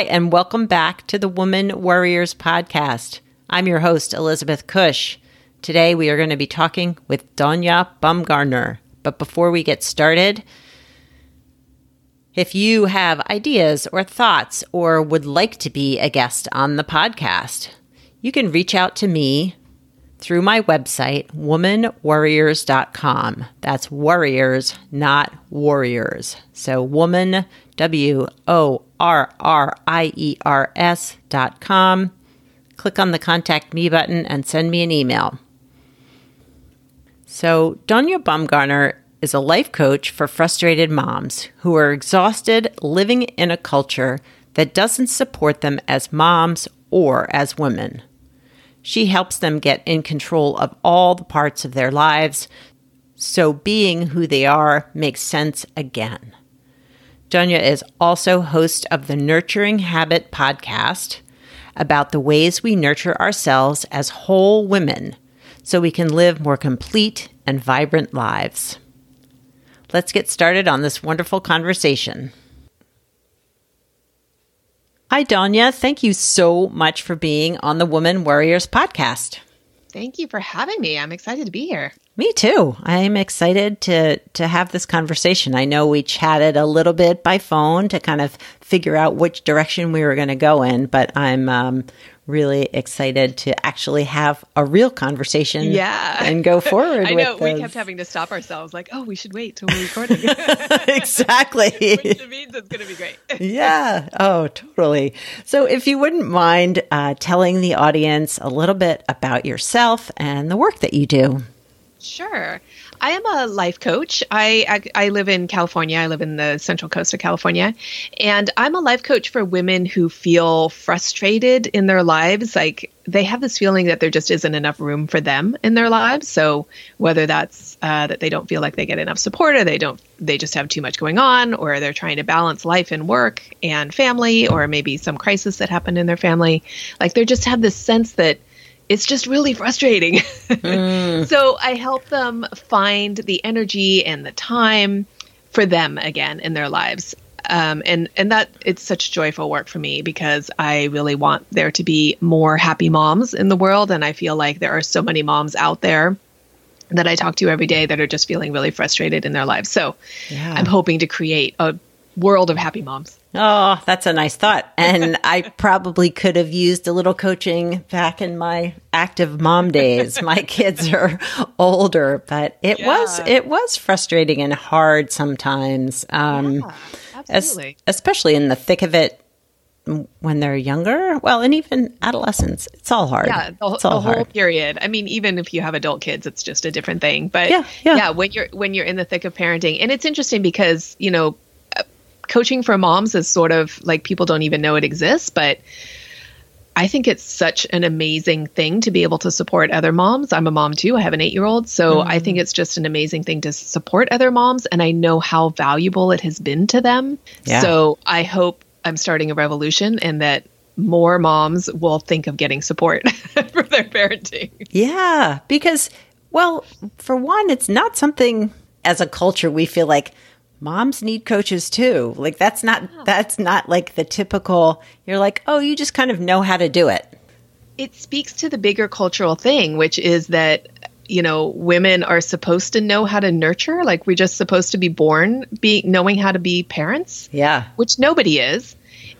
Hi, and welcome back to the Woman Worriers podcast. I'm your host, Elizabeth Cush. Today we are going to be talking with Donya Bumgarner. But before we get started, if you have ideas or thoughts or would like to be a guest on the podcast, you can reach out to me through my website, womanworriers.com. That's worriers, not warriors. So, woman, W O R R I E R S dot com. Click on the contact me button and send me an email. So, Donya Bumgarner is a life coach for frustrated moms who are exhausted living in a culture that doesn't support them as moms or as women. She helps them get in control of all the parts of their lives so being who they are makes sense again. Donya is also host of the Nurturing Habit podcast about the ways we nurture ourselves as whole women so we can live more complete and vibrant lives. Let's get started on this wonderful conversation. Hi, Donya. Thank you so much for being on the Woman Worriers podcast. Thank you for having me. I'm excited to be here. Me too. I'm excited to to have this conversation. I know we chatted a little bit by phone to kind of figure out which direction we were going to go in, but I'm um, really excited to actually have a real conversation yeah. and go forward I know we kept having to stop ourselves like, "Oh, we should wait till we're recording." exactly. Which means it's going to be great. yeah. Oh, totally. So, if you wouldn't mind uh, telling the audience a little bit about yourself and the work that you do. Sure. I am a life coach. I, I, I live in California. I live in the central coast of California, and I'm a life coach for women who feel frustrated in their lives. Like they have this feeling that there just isn't enough room for them in their lives. So whether that's uh, that they don't feel like they get enough support, or they don't, they just have too much going on, or they're trying to balance life and work and family, or maybe some crisis that happened in their family. Like they just have this sense that it's just really frustrating. Mm. so I help them find the energy and the time for them again in their lives. Um, and and that it's such joyful work for me because I really want there to be more happy moms in the world, and I feel like there are so many moms out there that I talk to every day that are just feeling really frustrated in their lives. So yeah. I'm hoping to create a world of happy moms. Oh, that's a nice thought. And I probably could have used a little coaching back in my active mom days. My kids are older, but it yeah. was it was frustrating and hard sometimes. Um, yeah, absolutely. Especially in the thick of it when they're younger. Well, and even adolescents, it's all hard. Yeah, the, it's all the whole hard. period. I mean, even if you have adult kids, it's just a different thing. But yeah, yeah, yeah, when you're when you're in the thick of parenting, and it's interesting because you know coaching for moms is sort of like people don't even know it exists, but I think it's such an amazing thing to be able to support other moms. I'm a mom too. I have an eight year old. So mm. I think it's just an amazing thing to support other moms. And I know how valuable it has been to them. Yeah. So I hope I'm starting a revolution and that more moms will think of getting support for their parenting. Yeah. Because, well, for one, it's not something as a culture we feel like, moms need coaches too. Like that's not that's not like the typical you're like, "Oh, you just kind of know how to do it." It speaks to the bigger cultural thing, which is that you know, women are supposed to know how to nurture, like we're just supposed to be born be knowing how to be parents. Yeah. Which nobody is.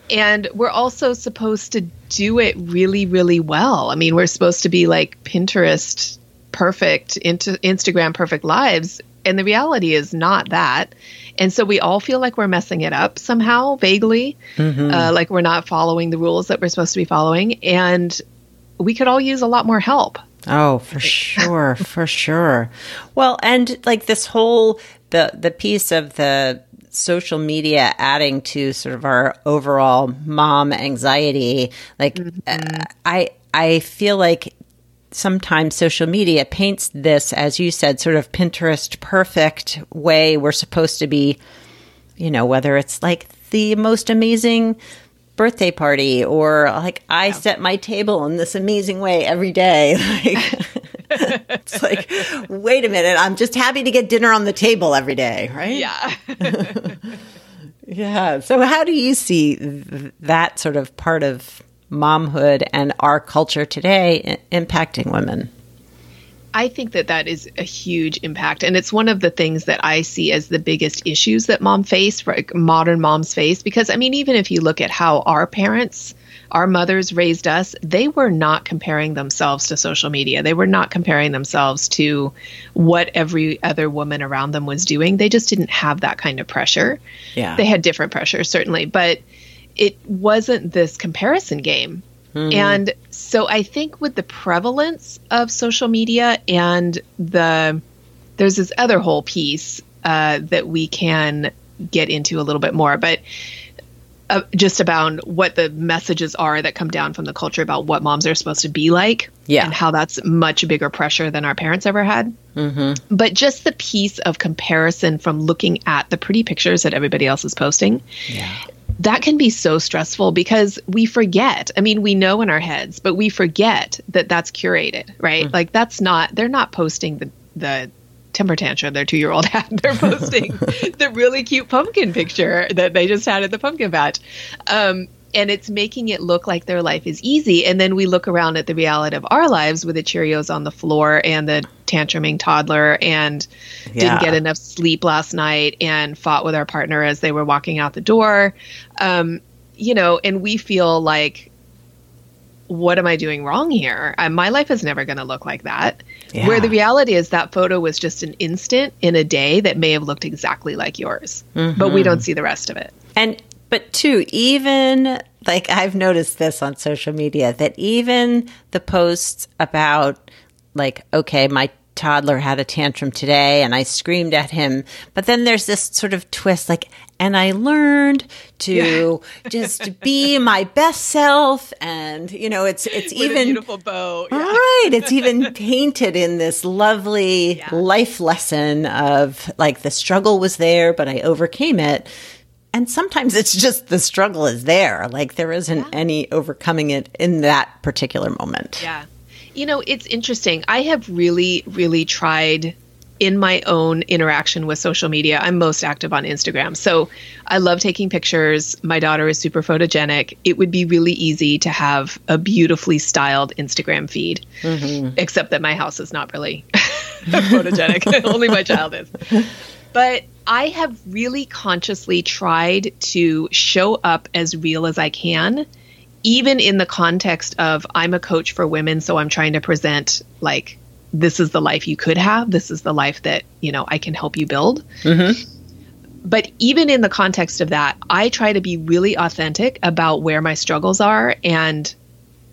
And we're also supposed to do it really, really well. I mean, we're supposed to be like Pinterest perfect, into Instagram perfect lives. And the reality is not that. And so we all feel like we're messing it up somehow, vaguely, mm-hmm. uh, like we're not following the rules that we're supposed to be following. And we could all use a lot more help. Oh, for sure, for sure. Well, and like this whole the the piece of the social media adding to sort of our overall mom anxiety. Like uh, I I feel like sometimes social media paints this as you said sort of Pinterest perfect way we're supposed to be you know whether it's like the most amazing birthday party or like I set my table in this amazing way every day. Like it's like wait a minute I'm just happy to get dinner on the table every day right? Yeah. yeah so how do you see th- that sort of part of momhood and our culture today impacting women I think that that is a huge impact. And it's one of the things that I see as the biggest issues that mom face, like modern moms face. Because, I mean, even if you look at how our parents, our mothers raised us, they were not comparing themselves to social media. They were not comparing themselves to what every other woman around them was doing. They just didn't have that kind of pressure. Yeah. They had different pressures, certainly, but it wasn't this comparison game. And so I think with the prevalence of social media and the there's this other whole piece uh, that we can get into a little bit more, but uh, just about what the messages are that come down from the culture about what moms are supposed to be like, Yeah. and how that's much bigger pressure than our parents ever had. Mm-hmm. But just the piece of comparison from looking at the pretty pictures that everybody else is posting, that can be so stressful because we forget. I mean, we know in our heads, but we forget that that's curated, right? Like that's not. They're not posting the the temper tantrum their two year old had. They're posting the really cute pumpkin picture that they just had at the pumpkin patch. Um, and it's making it look like their life is easy. And then we look around at the reality of our lives with the Cheerios on the floor and the tantruming toddler and Yeah. didn't get enough sleep last night and fought with our partner as they were walking out the door. Um, you know, and we feel like, what am I doing wrong here? My life is never going to look like that. Yeah. Where the reality is that photo was just an instant in a day that may have looked exactly like yours, but we don't see the rest of it. And but two, even like I've noticed this on social media that even the posts about like, okay, my toddler had a tantrum today and I screamed at him, but then there's this sort of twist like and I learned to just be my best self and you know it's it's even beautiful bow. Right. It's even painted in this lovely life lesson of like the struggle was there, but I overcame it. And sometimes it's just the struggle is there. Like there isn't any overcoming it in that particular moment. Yeah. You know, it's interesting. I have really, really tried in my own interaction with social media. I'm most active on Instagram. So I love taking pictures. My daughter is super photogenic. It would be really easy to have a beautifully styled Instagram feed, mm-hmm. except that my house is not really photogenic. Only my child is. But I have really consciously tried to show up as real as I can, even in the context of I'm a coach for women, so I'm trying to present like this is the life you could have, this is the life that you know I can help you build. Mm-hmm. But even in the context of that, I try to be really authentic about where my struggles are and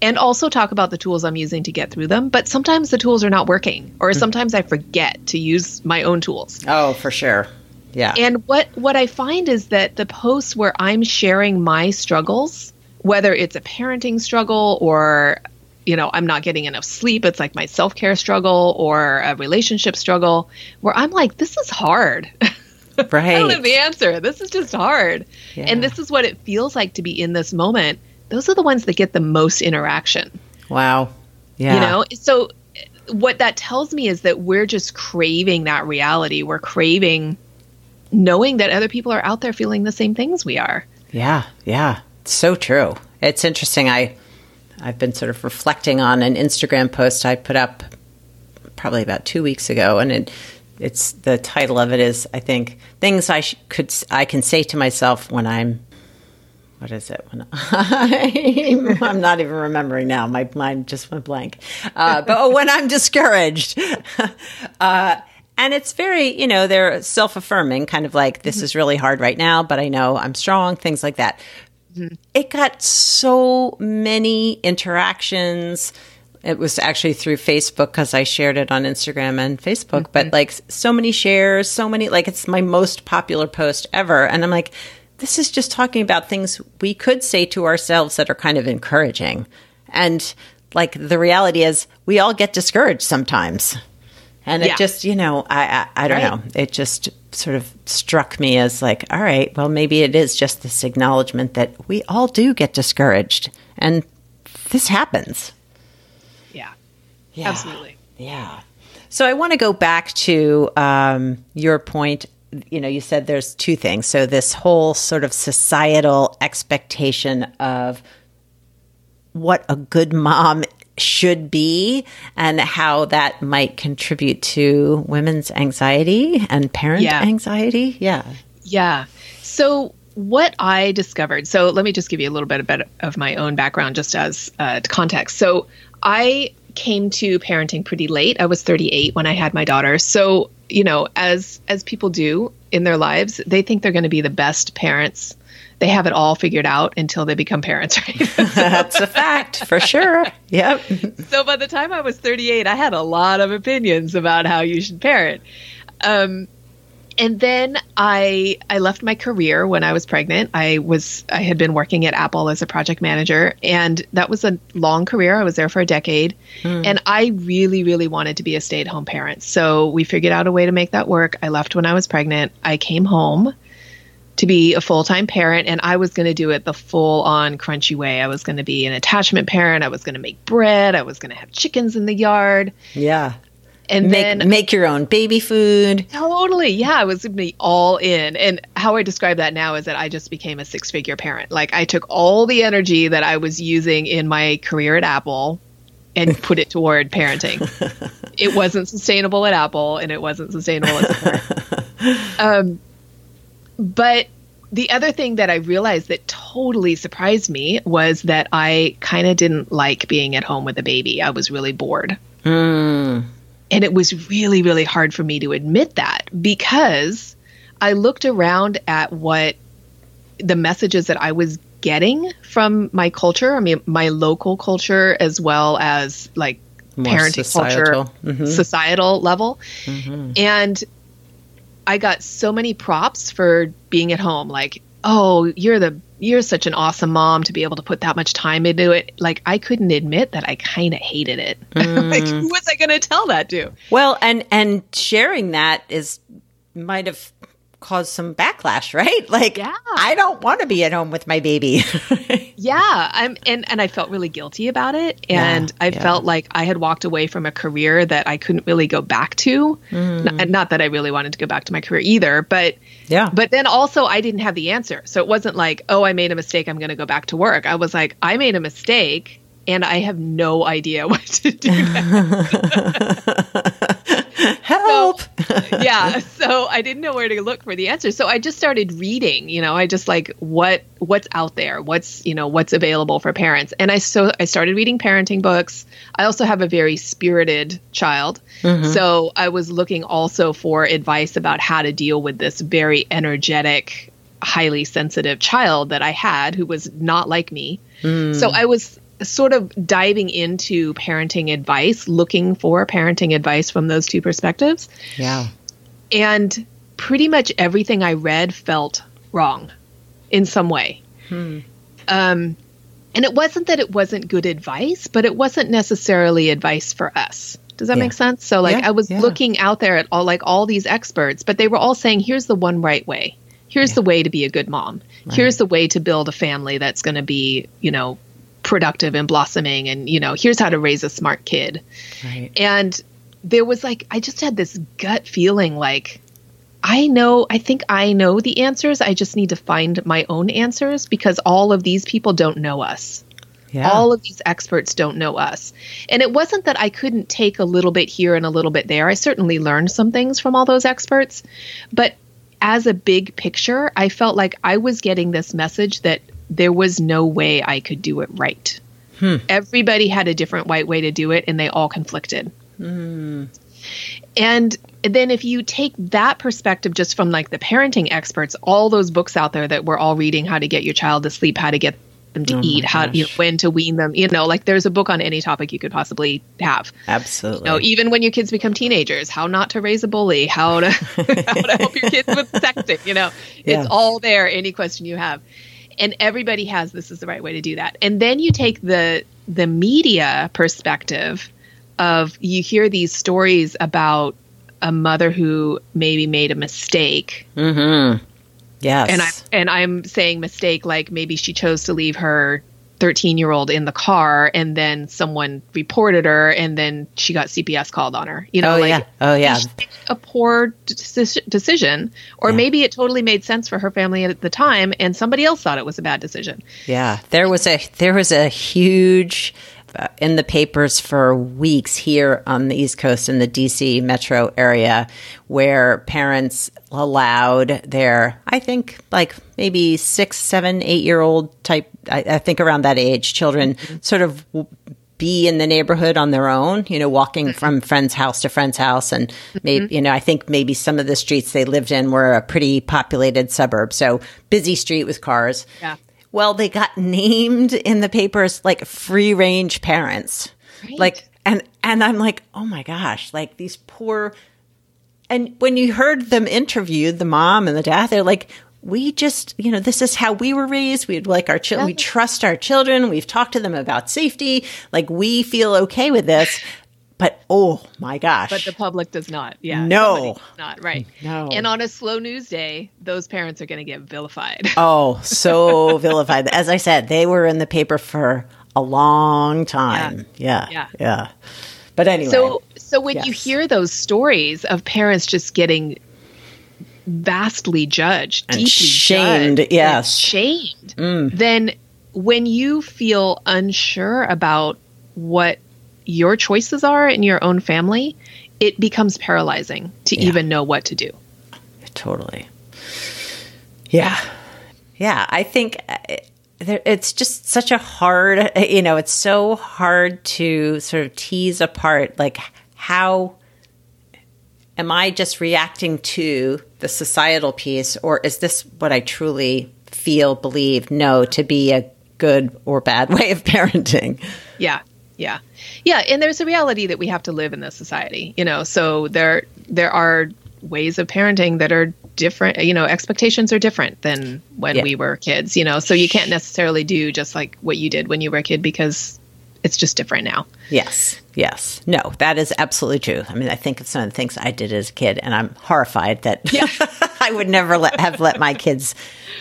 and also talk about the tools I'm using to get through them. But sometimes the tools are not working, or hmm. sometimes I forget to use my own tools. Oh, for sure. Yeah. And what what I find is that the posts where I'm sharing my struggles, whether it's a parenting struggle or you know, I'm not getting enough sleep, it's like my self-care struggle or a relationship struggle where I'm like this is hard. Right. I don't have the answer. This is just hard. Yeah. And this is what it feels like to be in this moment. Those are the ones that get the most interaction. Wow. Yeah. You know? So what that tells me is that we're just craving that reality. We're craving knowing that other people are out there feeling the same things we are. Yeah, yeah. It's so true. It's interesting. I I've been sort of reflecting on an Instagram post I put up probably about 2 weeks ago and it it's the title of it is I think things I sh- could I can say to myself when I'm what is it when I'm, I'm not even remembering now my mind just went blank uh, but oh, when I'm discouraged uh, and it's very you know they're self-affirming kind of like this is really hard right now but I know I'm strong things like that it got so many interactions it was actually through Facebook because I shared it on Instagram and Facebook. Mm-hmm. But like so many shares, so many, like it's my most popular post ever. And I'm like, this is just talking about things we could say to ourselves that are kind of encouraging. And like the reality is, we all get discouraged sometimes. And yeah. it just, you know, I I, I don't right. know. It just sort of struck me as like, all right, well, maybe it is just this acknowledgement that we all do get discouraged, and this happens. Yeah, yeah. absolutely. Yeah. So I want to go back to um, your point you know, you said there's two things. So this whole sort of societal expectation of what a good mom should be and how that might contribute to women's anxiety and parent yeah. anxiety. Yeah. Yeah. So what I discovered, so let me just give you a little bit of, of my own background just as uh, context. So I came to parenting pretty late. I was 38 when I had my daughter. So, you know, as as people do in their lives, they think they're going to be the best parents. They have it all figured out until they become parents, right? That's a fact for sure. Yep. so by the time I was 38, I had a lot of opinions about how you should parent. Um, and then I I left my career when I was pregnant. I was I had been working at Apple as a project manager and that was a long career. I was there for a decade. Mm. And I really really wanted to be a stay-at-home parent. So we figured out a way to make that work. I left when I was pregnant. I came home to be a full-time parent and I was going to do it the full-on crunchy way. I was going to be an attachment parent. I was going to make bread. I was going to have chickens in the yard. Yeah and make, then make your own baby food. Totally, yeah, I was be all in. And how I describe that now is that I just became a six-figure parent. Like I took all the energy that I was using in my career at Apple and put it toward parenting. it wasn't sustainable at Apple, and it wasn't sustainable at um, but the other thing that I realized that totally surprised me was that I kind of didn't like being at home with a baby. I was really bored. Mm. And it was really, really hard for me to admit that because I looked around at what the messages that I was getting from my culture. I mean, my local culture as well as like More parenting societal. culture, mm-hmm. societal level. Mm-hmm. And I got so many props for being at home. Like, oh, you're the you're such an awesome mom to be able to put that much time into it. Like I couldn't admit that I kind of hated it. Mm. like who was I going to tell that to? Well, and and sharing that is might have caused some backlash, right? Like, yeah. I don't want to be at home with my baby. yeah, I'm, and and I felt really guilty about it, and yeah, I yeah. felt like I had walked away from a career that I couldn't really go back to. Mm. Not, not, that I really wanted to go back to my career either, but yeah. But then also, I didn't have the answer, so it wasn't like, oh, I made a mistake, I'm going to go back to work. I was like, I made a mistake and I have no idea what to do. Help! So, yeah, so I didn't know where to look for the answer. So I just started reading. You know, I just like what what's out there, what's you know what's available for parents, and I so I started reading parenting books. I also have a very spirited child, mm-hmm. so I was looking also for advice about how to deal with this very energetic highly sensitive child that I had who was not like me. Mm. So I was sort of diving into parenting advice, looking for parenting advice from those two perspectives. Yeah. And pretty much everything I read felt wrong in some way. Hmm. Um, and it wasn't that it wasn't good advice, but it wasn't necessarily advice for us. Does that yeah. make sense? So like yeah, I was yeah. looking out there at all like all these experts, but they were all saying here's the one right way. Here's the way to be a good mom. Right. Here's the way to build a family that's going to be, you know, productive and blossoming and you know here's how to raise a smart kid right. and there was like i just had this gut feeling like i know i think i know the answers i just need to find my own answers because all of these people don't know us yeah. All of these experts don't know us. And it wasn't that I couldn't take a little bit here and a little bit there. I certainly learned some things from all those experts. But as a big picture, I felt like I was getting this message that there was no way I could do it right. Hmm. Everybody had a different white way to do it, and they all conflicted. Hmm. And then if you take that perspective just from like the parenting experts, all those books out there that we're all reading, how to get your child to sleep, how to get them to oh eat, how you know, when to wean them. You know, like there's a book on any topic you could possibly have. Absolutely. You know, even when your kids become teenagers, how not to raise a bully, how to how to help your kids with sexting. You know, yeah. it's all there. Any question you have, and everybody has this is the right way to do that. And then you take the the media perspective of you hear these stories about a mother who maybe made a mistake. Mm-hmm. Yes. And I and I'm saying mistake like maybe she chose to leave her 13 year old in the car and then someone reported her and then she got CPS called on her. You know, oh, like yeah. Oh yeah. A poor decision or yeah. maybe it totally made sense for her family at the time and somebody else thought it was a bad decision. Yeah. There was a there was a huge uh, in the papers for weeks here on the East Coast in the DC metro area where parents allowed their, I think, like maybe six, seven, eight year old type, I, I, think around that age, children mm-hmm. sort of be in the neighborhood on their own, you know, walking from friend's house to friend's house. And maybe, mm-hmm. you know, I think maybe some of the streets they lived in were a pretty populated suburb. So busy street with cars. Yeah. Well, they got named in the papers like free range parents. Right. Like, and, and I'm like, oh my gosh, like these poor, and when you heard them interviewed, the mom and the dad, they're like, we just, you know, this is how we were raised. We'd like our children, we trust our children. We've talked to them about safety. Like we feel okay with this. But oh my gosh. But the public does not. Yeah. No. Not right. No. And on a slow news day, those parents are going to get vilified. oh, so vilified. As I said, they were in the paper for a long time. Yeah. Yeah. Yeah. yeah. But anyway. So so when yes. you hear those stories of parents just getting vastly judged, and deeply shamed, judged, yes, shamed, mm. then when you feel unsure about what your choices are in your own family, it becomes paralyzing to yeah. even know what to do. Totally. Yeah. Yeah. I think uh, it's just such a hard, you know, it's so hard to sort of tease apart like how am I just reacting to the societal piece or is this what I truly feel, believe, know to be a good or bad way of parenting? Yeah. Yeah. Yeah, and there's a reality that we have to live in this society, you know. So there there are ways of parenting that are different, you know, expectations are different than when yeah. we were kids, you know. So you can't necessarily do just like what you did when you were a kid because it's just different now. Yes. Yes. No, that is absolutely true. I mean, I think of some of the things I did as a kid and I'm horrified that yeah. I would never let, have let my kids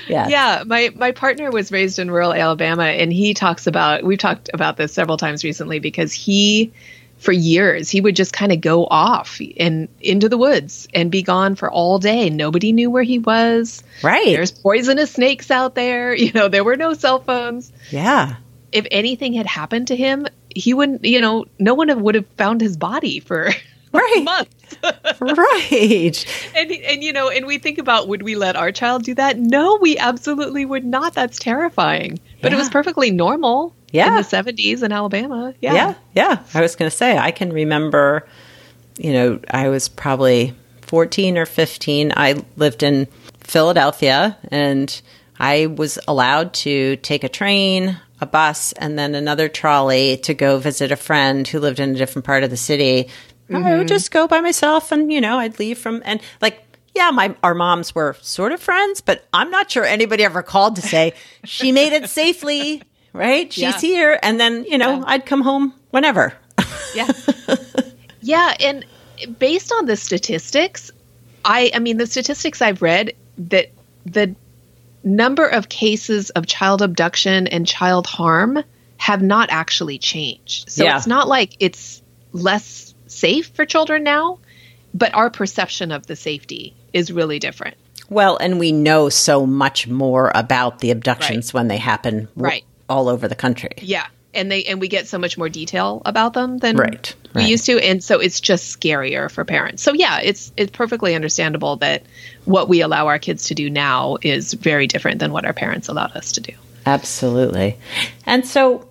yeah. Yeah. My my partner was raised in rural Alabama and he talks about we've talked about this several times recently because he for years he would just kind of go off and into the woods and be gone for all day. Nobody knew where he was. Right. There's poisonous snakes out there. You know, there were no cell phones. Yeah. If anything had happened to him, he wouldn't, you know, no one would have found his body for right. months. right. And and you know, and we think about would we let our child do that? No, we absolutely would not. That's terrifying. But yeah. it was perfectly normal. Yeah. In the 70s in Alabama. Yeah. Yeah. Yeah. I was going to say I can remember you know, I was probably 14 or 15. I lived in Philadelphia and I was allowed to take a train, a bus, and then another trolley to go visit a friend who lived in a different part of the city Mm-hmm. I would just go by myself and, you know, I'd leave from, and like, yeah, my our moms were sort of friends, but I'm not sure anybody ever called to say she made it safely, right? She's yeah. here, and then you know yeah. I'd come home whenever. yeah, yeah, and based on the statistics, I I mean the statistics I've read that the number of cases of child abduction and child harm have not actually changed. So yeah. it's not like it's less safe for children now, but our perception of the safety is really different. Well, and we know so much more about the abductions right. when they happen right. All over the country. Yeah. And they and we get so much more detail about them than right, we right. used to and so it's just scarier for parents. So yeah, it's it's perfectly understandable that what we allow our kids to do now is very different than what our parents allowed us to do. Absolutely. And so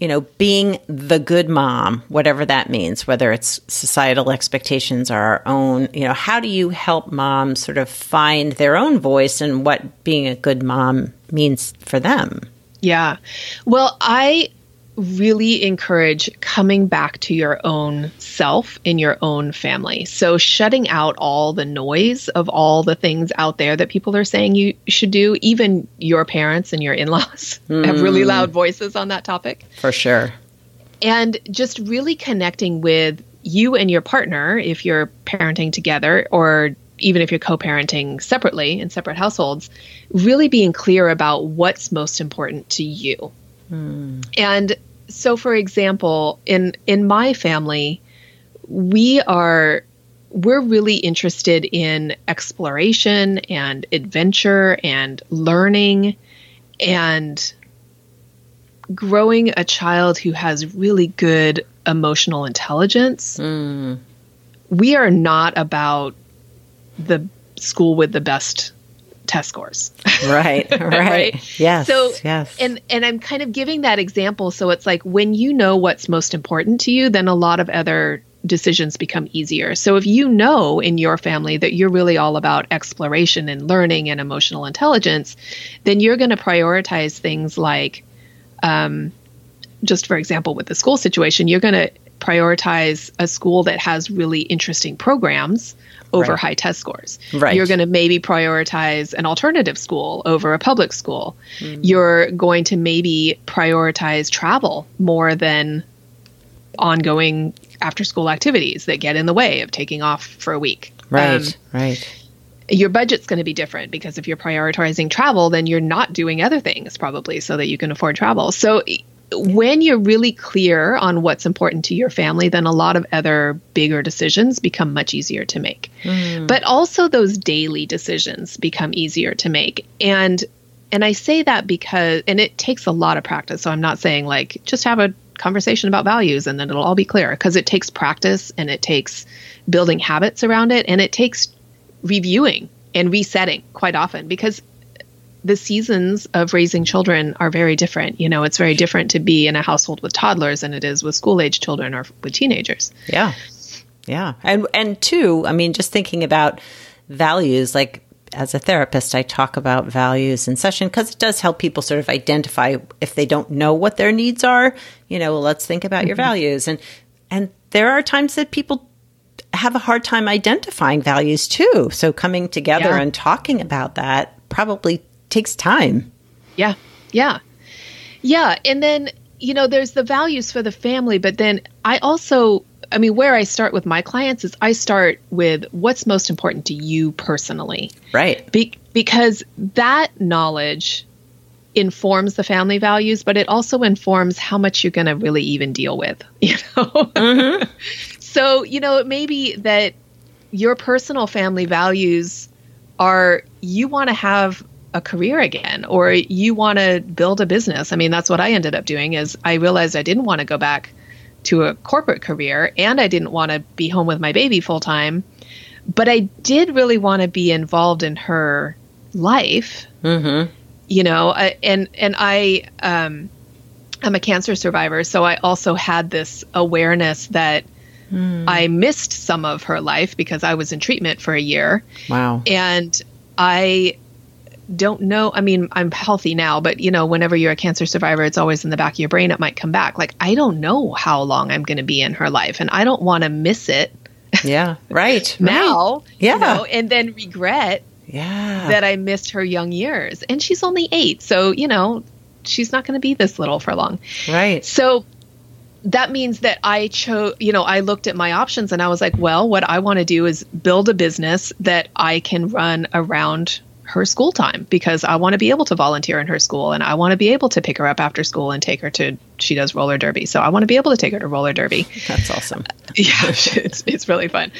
you know, being the good mom, whatever that means, whether it's societal expectations or our own, you know, how do you help moms sort of find their own voice and what being a good mom means for them? Yeah. Well, I really encourage coming back to your own self in your own family. So, shutting out all the noise of all the things out there that people are saying you should do, even your parents and your in laws mm. have really loud voices on that topic. For sure. And just really connecting with you and your partner, if you're parenting together or even if you're co parenting separately in separate households, really being clear about what's most important to you. Mm. And so for example, in in my family, we are we're really interested in exploration and adventure and learning and growing a child who has really good emotional intelligence. Mm. We are not about the school with the best test scores. Right, right. right? Yes. So yes. And and I'm kind of giving that example so it's like when you know what's most important to you, then a lot of other decisions become easier. So if you know in your family that you're really all about exploration and learning and emotional intelligence, then you're going to prioritize things like um, just for example with the school situation, you're going to prioritize a school that has really interesting programs over right. high test scores. Right. You're going to maybe prioritize an alternative school over a public school. Mm-hmm. You're going to maybe prioritize travel more than ongoing after school activities that get in the way of taking off for a week. Right. Um, right. Your budget's going to be different because if you're prioritizing travel, then you're not doing other things probably so that you can afford travel. So when you're really clear on what's important to your family, then a lot of other bigger decisions become much easier to make. Mm. But also those daily decisions become easier to make. And and I say that because and it takes a lot of practice. So I'm not saying like just have a conversation about values and then it'll all be clear because it takes practice and it takes building habits around it and it takes reviewing and resetting quite often because the seasons of raising children are very different. You know, it's very different to be in a household with toddlers than it is with school age children or with teenagers. Yeah. Yeah. And and two, I mean just thinking about values like as a therapist I talk about values in session because it does help people sort of identify if they don't know what their needs are, you know, well, let's think about mm-hmm. your values and and there are times that people have a hard time identifying values too. So coming together yeah. and talking about that probably takes time. Yeah. Yeah. Yeah. And then, you know, there's the values for the family, but then I also, I mean, where I start with my clients is I start with what's most important to you personally. Right. Be- because that knowledge informs the family values, but it also informs how much you're going to really even deal with, you know? Mm-hmm. so, you know, it may be that your personal family values are you want to have a career again or you want to build a business. I mean, that's what I ended up doing is I realized I didn't want to go back to a corporate career and I didn't want to be home with my baby full time, but I did really want to be involved in her life. Mm-hmm. You know, and and I um I'm a cancer survivor, so I also had this awareness that mm. I missed some of her life because I was in treatment for a year. Wow. And I don't know. I mean, I'm healthy now, but you know, whenever you're a cancer survivor, it's always in the back of your brain. It might come back. Like, I don't know how long I'm going to be in her life, and I don't want to miss it. Yeah, right. now, right. yeah, you know, and then regret. Yeah, that I missed her young years, and she's only eight, so you know, she's not going to be this little for long. Right. So that means that I chose, you know, I looked at my options and I was like, well, what I want to do is build a business that I can run around her school time because I want to be able to volunteer in her school and I want to be able to pick her up after school and take her to she does roller derby. So I want to be able to take her to roller derby. That's awesome. yeah, it's it's really fun.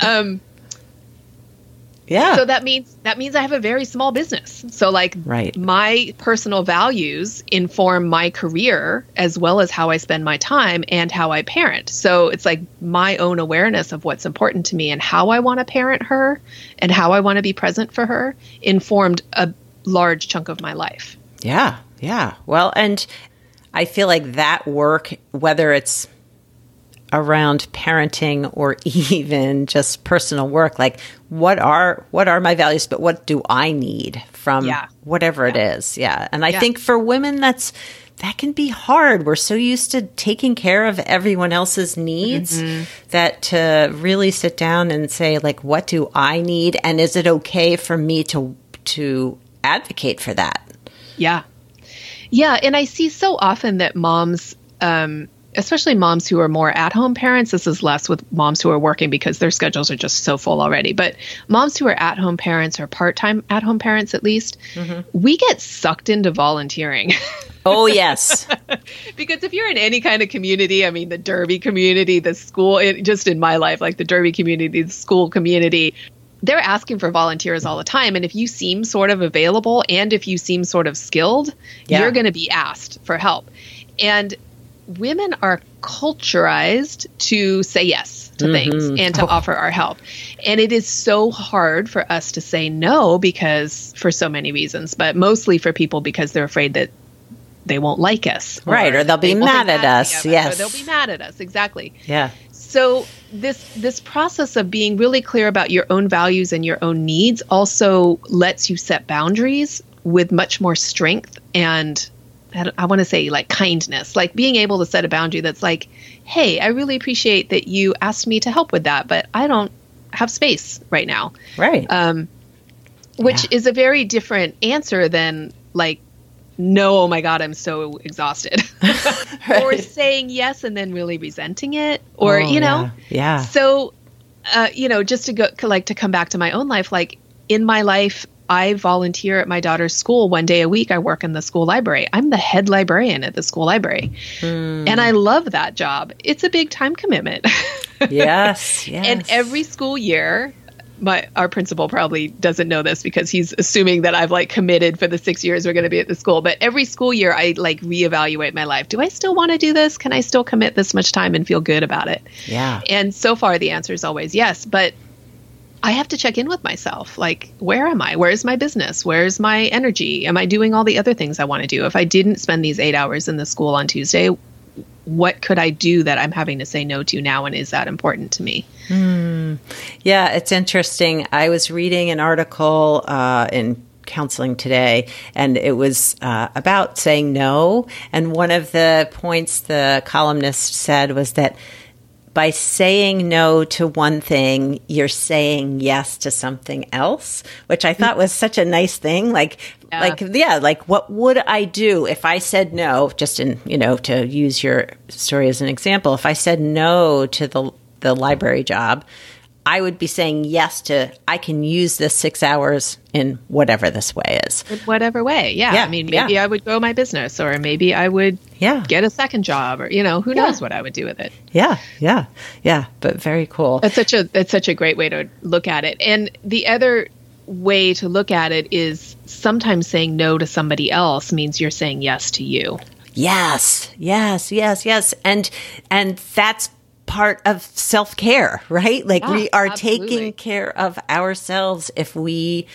Um, yeah. So that means that means I have a very small business. So like right. my personal values inform my career as well as how I spend my time and how I parent. So it's like my own awareness of what's important to me and how I want to parent her and how I want to be present for her informed a large chunk of my life. Yeah. Yeah. Well, and I feel like that work whether it's around parenting or even just personal work like what are what are my values but what do i need from Yeah. whatever it is yeah and i Yeah. think for women that's that can be hard we're so used to taking care of everyone else's needs Mm-hmm. that to really sit down and say like what do i need and is it okay for me to to advocate for that Yeah. Yeah. And I see so often that moms, um, especially moms who are more at home parents, this is less with moms who are working because their schedules are just so full already. But moms who are at home parents or part time at home parents, at least, mm-hmm. we get sucked into volunteering. oh yes because if you're in any kind of community, I mean, the Derby community, the school, it, just in my life, like the Derby community, the school community, they're asking for volunteers all the time. And if you seem sort of available and if you seem sort of skilled, Yeah. you're going to be asked for help. And women are culturized to say yes to mm-hmm. things and to oh. offer our help. And it is so hard for us to say no because for so many reasons, but mostly for people because they're afraid that they won't like us. Right, or they'll be they will mad at badly us, of yes. Or they'll be mad at us. Exactly. yeah So this this process of being really clear about your own values and your own needs also lets you set boundaries with much more strength and I I want to say like kindness, like being able to set a boundary that's like, hey, I really appreciate that you asked me to help with that, but I don't have space right now. Right. Um, which Yeah. is a very different answer than like no oh my god i'm so exhausted. Or saying yes and then really resenting it or Oh, you know? yeah, yeah. so uh, you know just to go like to come back to my own life like in my life i volunteer at my daughter's school one day a week i work in the school library i'm the head librarian at the school library Hmm. and i love that job it's a big time commitment yes yes and every school year, my our principal probably doesn't know this because he's assuming that I've like committed for the six years we're going to be at the school. But every school year, I like reevaluate my life. Do I still want to do this? Can I still commit this much time and feel good about it? yeah And so far, the answer is always yes. But I have to check in with myself. Like, where am I? Where's my business? Where's my energy? Am I doing all the other things I want to do? If I didn't spend these eight hours in the school on Tuesday, what could I do that I'm having to say no to now? And is that important to me? Yeah, it's interesting. I was reading an article uh, in counseling today, and it was uh, about saying no. And one of the points the columnist said was that by saying no to one thing, you're saying yes to something else, which I thought was such a nice thing. Like, Yeah. like, yeah, like what would I do if I said no? Just in, you know, to use your story as an example, if I said no to the the library job, I would be saying yes to I can use this six hours in whatever this way is. in whatever way. Yeah. Yeah, I mean, yeah. maybe I would grow my business or maybe I would Yeah. get a second job or, you know, who Yeah. knows what I would do with it. Yeah, yeah, yeah. But very cool. That's such a, that's such a great way to look at it. And the other way to look at it is sometimes saying no to somebody else means you're saying yes to you. Yes, yes, yes, yes. And and that's part of self-care, right? Like Yeah, we are absolutely. taking care of ourselves if we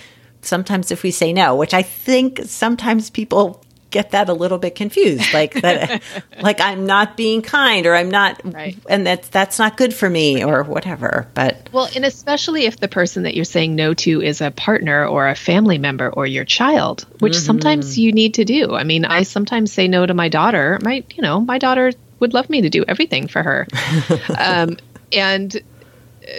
sometimes if we say no, which I think sometimes people get that a little bit confused like that like I'm not being kind or I'm not Right. and that's that's not good for me or whatever. But Well, and especially if the person that you're saying no to is a partner or a family member or your child, which mm-hmm. sometimes you need to do. I mean, I sometimes say no to my daughter. My, you know, my daughter would love me to do everything for her. um, and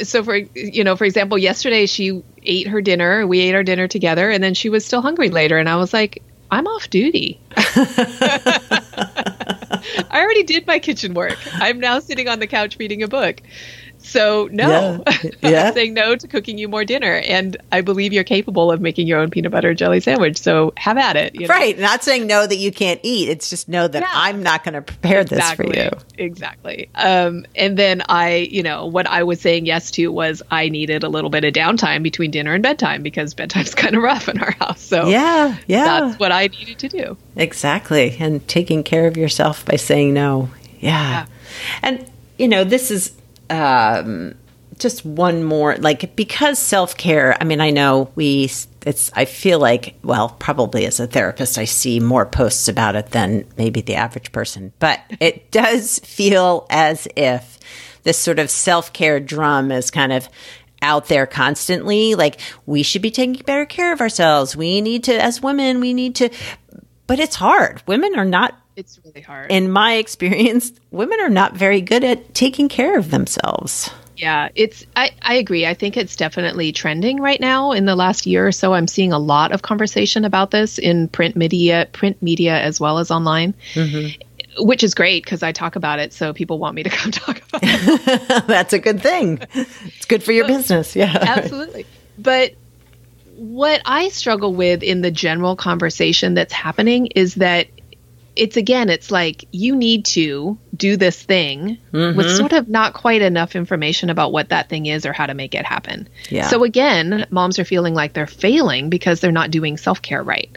so for you know, for example, yesterday she ate her dinner. We ate our dinner together, and then she was still hungry later, and I was like, "I'm off duty." I already did my kitchen work. I'm now sitting on the couch reading a book. So no, Yeah. Yeah. I'm saying no to cooking you more dinner, and I believe you're capable of making your own peanut butter jelly sandwich. So have at it. you know? right, not saying no that you can't eat. It's just no that Yeah. I'm not going to prepare this for you. Exactly. Um, and then I, you know, what I was saying yes to was I needed a little bit of downtime between dinner and bedtime because bedtime's kind of rough in our house. So Yeah, yeah. that's what I needed to do. Exactly. And taking care of yourself by saying no. Yeah. And, you know, this is um, just one more like because self-care i mean i know we it's i feel like well probably as a therapist i see more posts about it than maybe the average person but it does feel as if this sort of self-care drum is kind of out there constantly. Like we should be taking better care of ourselves. We need to as women we need to but it's hard. Women are not it's really hard in my experience women are not very good at taking care of themselves yeah, it's I, I agree. I think it's definitely trending right now. In the last year or so, I'm seeing a lot of conversation about this in print media, print media as well as online. Mm-hmm. Which is great because I talk about it, so people want me to come talk about it. That's a good thing. It's good for your business. Yeah. Absolutely. But what I struggle with in the general conversation that's happening is that it's again, it's like you need to do this thing mm-hmm. with sort of not quite enough information about what that thing is or how to make it happen. Yeah. So again, moms are feeling like they're failing because they're not doing self care right.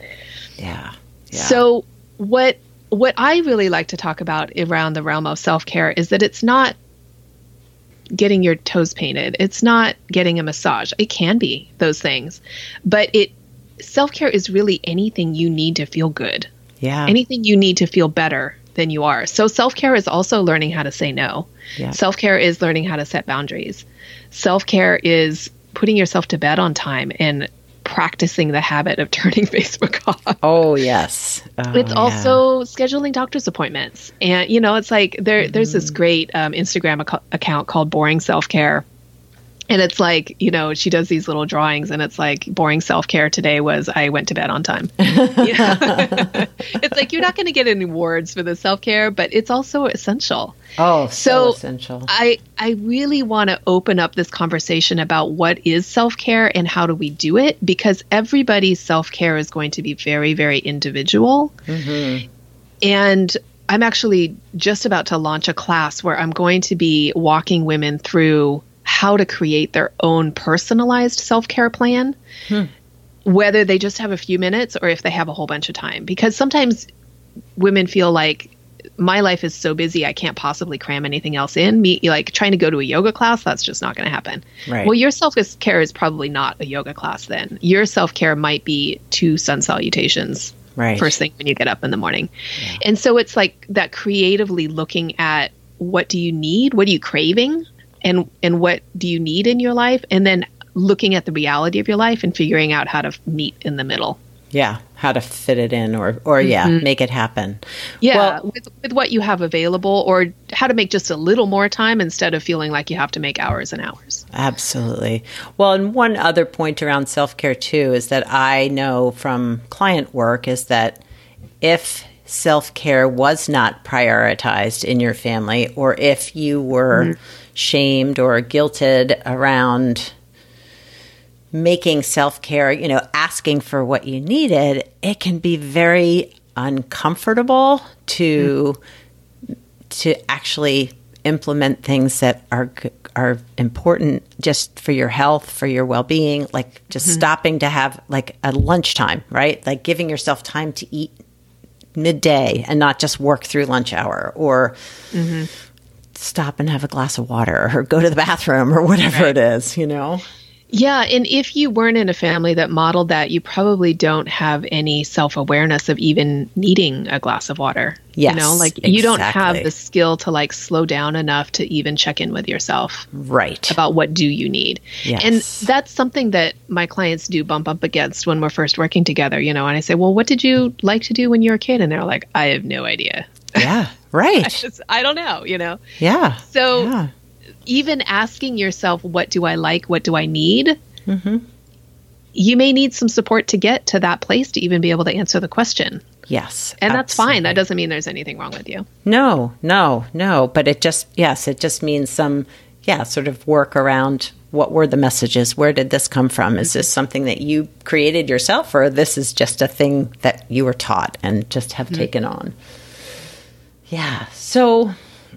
Yeah. yeah. So what what I really like to talk about around the realm of self care is that it's not getting your toes painted. It's not getting a massage. It can be those things, but it self care is really anything you need to feel good. Yeah. Anything you need to feel better than you are. So self care is also learning how to say no. Yeah. Self care is learning how to set boundaries. Self care is putting yourself to bed on time and practicing the habit of turning Facebook off. Oh yes. Oh, it's yeah. also scheduling doctor's appointments. And you know, it's like there mm-hmm. there's this mm-hmm. great um, Instagram ac- account called Boring Self Care and it's like you know she does these little drawings and it's like boring self-care today was i went to bed on time. It's like you're not going to get any awards for the self-care but it's also essential. Oh so, so essential. I i really want to open up this conversation about what is self-care and how do we do it? Because everybody's self-care is going to be very very individual. Mm-hmm. and i'm actually just about to launch a class where i'm going to be walking women through how to create their own personalized self care plan, hmm. whether they just have a few minutes or if they have a whole bunch of time. Because sometimes women feel like my life is so busy I can't possibly cram anything else in. Me like trying to go to a yoga class, that's just not going to happen. Right. Well, your self care is probably not a yoga class then. Your self care might be two sun salutations. Right. First thing when you get up in the morning. Yeah. And so it's like that creatively looking at what do you need? What are you craving? And and what do you need in your life? And then looking at the reality of your life and figuring out how to meet in the middle. Yeah how to fit it in or or yeah mm-hmm. make it happen. Yeah well, with, with what you have available or how to make just a little more time instead of feeling like you have to make hours and hours. Absolutely. Well and one other point around self-care too is that i know from client work is that if self-care was not prioritized in your family or if you were mm-hmm shamed or guilted around making self care, you know, asking for what you needed, it can be very uncomfortable to mm. to actually implement things that are are important just for your health, for your well-being, like just mm-hmm. stopping to have like a lunchtime, right? Like giving yourself time to eat midday and not just work through lunch hour or mm-hmm stop and have a glass of water or go to the bathroom or whatever right. it is, you know? Yeah, and if you weren't in a family that modeled that, you probably don't have any self awareness of even needing a glass of water. Yes, you know, like exactly. you don't have the skill to like slow down enough to even check in with yourself, right? About what do you need, yes. and that's something that my clients do bump up against when we're first working together. You know, and I say, well, what did you like to do when you were a kid? And they're like, I have no idea. Yeah, right. I, just, I don't know. You know. Yeah. So. Yeah even asking yourself, what do I like? What do I need? Mm-hmm. You may need some support to get to that place to even be able to answer the question. Yes. And absolutely. that's fine. That doesn't mean there's anything wrong with you. No, no, no. But it just, yes, it just means some, yeah, sort of work around what were the messages? Where did this come from? Is this something that you created yourself, or this is just a thing that you were taught and just have mm-hmm. taken on? Yeah. So,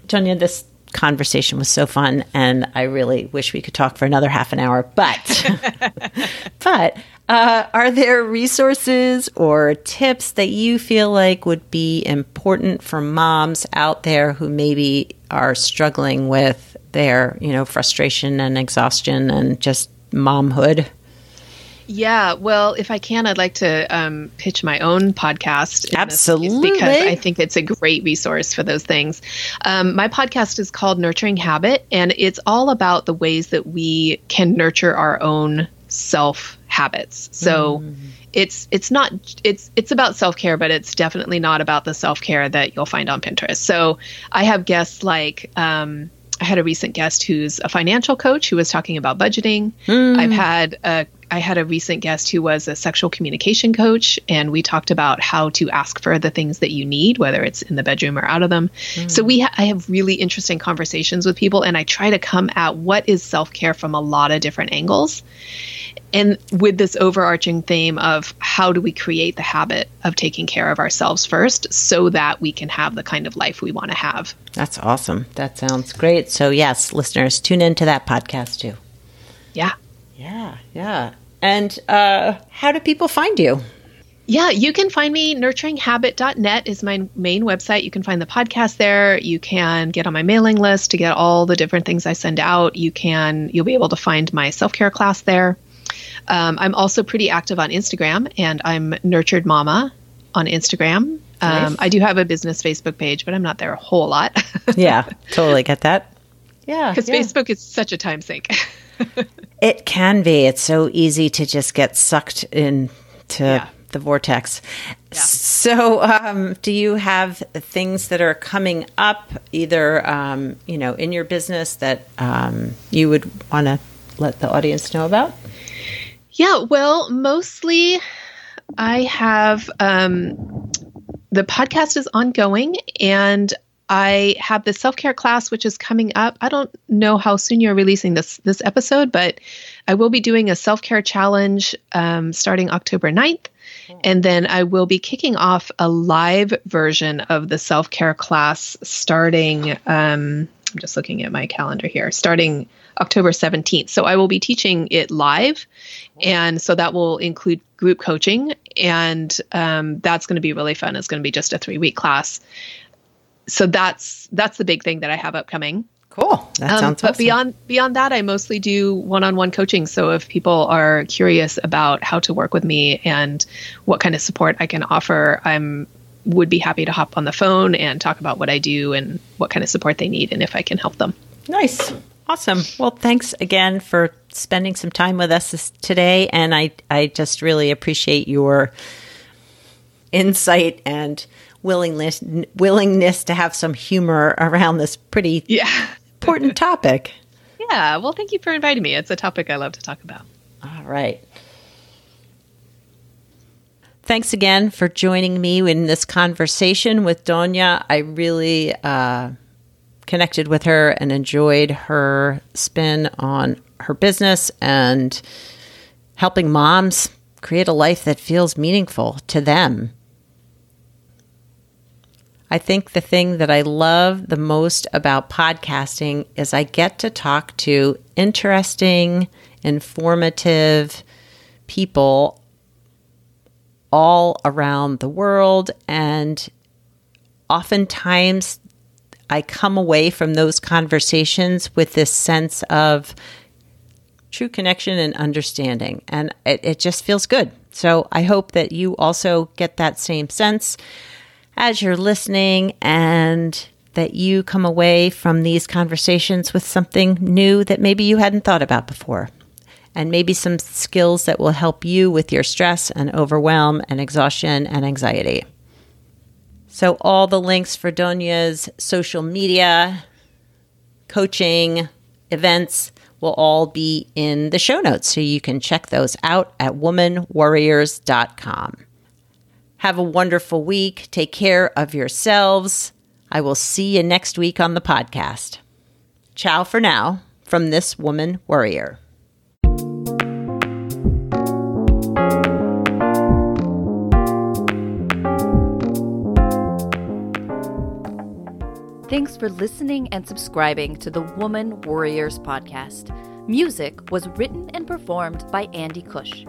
Jonya, this conversation was so fun and I really wish we could talk for another half an hour. But, but uh, are there resources or tips that you feel like would be important for moms out there who maybe are struggling with their, you know, frustration and exhaustion and just momhood? Yeah, well, if I can, I'd like to um, pitch my own podcast. Absolutely. Because I think it's a great resource for those things. Um, my podcast is called Nurturing Habit, and it's all about the ways that we can nurture our own self habits. So mm. it's it's not it's it's about self care, but it's definitely not about the self care that you'll find on Pinterest. So I have guests like. Um, I had a recent guest who's a financial coach who was talking about budgeting. Mm. I've had a I had a recent guest who was a sexual communication coach, and we talked about how to ask for the things that you need, whether it's in the bedroom or out of them. Mm. So we, ha- I have really interesting conversations with people, and I try to come at what is self care from a lot of different angles, and with this overarching theme of how do we create the habit of taking care of ourselves first, so that we can have the kind of life we want to have. That's awesome. That sounds great. So yes, listeners, tune into that podcast too. Yeah. Yeah, yeah. And uh, how do people find you? Yeah, you can find me. Nurturinghabit.net is my main website. You can find the podcast there. You can get on my mailing list to get all the different things I send out. You can you'll be able to find my self care class there. Um, I'm also pretty active on Instagram, and I'm Nurtured Mama on Instagram. Nice. Um, I do have a business Facebook page, but I'm not there a whole lot. yeah, totally get that. Yeah, because yeah. Facebook is such a time sink. It can be. It's so easy to just get sucked into yeah. the vortex. Yeah. So, um, do you have things that are coming up, either um, you know, in your business that um, you would want to let the audience know about? Yeah. Well, mostly, I have um, the podcast is ongoing, and I have the self care class, which is coming up. I don't know how soon you're releasing this this episode, but I will be doing a self care challenge um, starting October 9th. And then I will be kicking off a live version of the self care class starting. Um, I'm just looking at my calendar here, starting October 17th. So I will be teaching it live. And so that will include group coaching. And um, that's going to be really fun. It's going to be just a three week class so that's that's the big thing that I have upcoming. Cool. That um, sounds. But awesome. beyond beyond that, I mostly do one-on-one coaching. So if people are curious about how to work with me and what kind of support I can offer, I'm would be happy to hop on the phone and talk about what I do and what kind of support they need and if I can help them. Nice. Awesome. Well, thanks again for spending some time with us today and I I just really appreciate your insight and willingness willingness to have some humor around this pretty yeah. important topic. Yeah, well, thank you for inviting me. It's a topic I love to talk about. All right. Thanks again for joining me in this conversation with Donya. I really uh, connected with her and enjoyed her spin on her business and helping moms create a life that feels meaningful to them I think the thing that I love the most about podcasting is I get to talk to interesting, informative people all around the world. And oftentimes I come away from those conversations with this sense of true connection and understanding. And it, it just feels good. So I hope that you also get that same sense as you're listening and that you come away from these conversations with something new that maybe you hadn't thought about before. And maybe some skills that will help you with your stress and overwhelm and exhaustion and anxiety. So, all the links for Donia's social media, coaching, events will all be in the show notes. So you can check those out at womanworriers.com. Have a wonderful week. Take care of yourselves. I will see you next week on the podcast. Ciao for now from this woman worrier. Thanks for listening and subscribing to the Woman Worriers podcast. Music was written and performed by Andy Cush.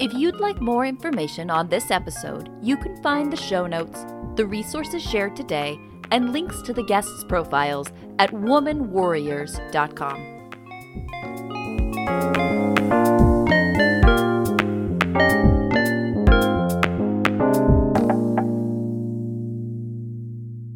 If you'd like more information on this episode, you can find the show notes, the resources shared today, and links to the guests' profiles at womanworriers.com. Thank you.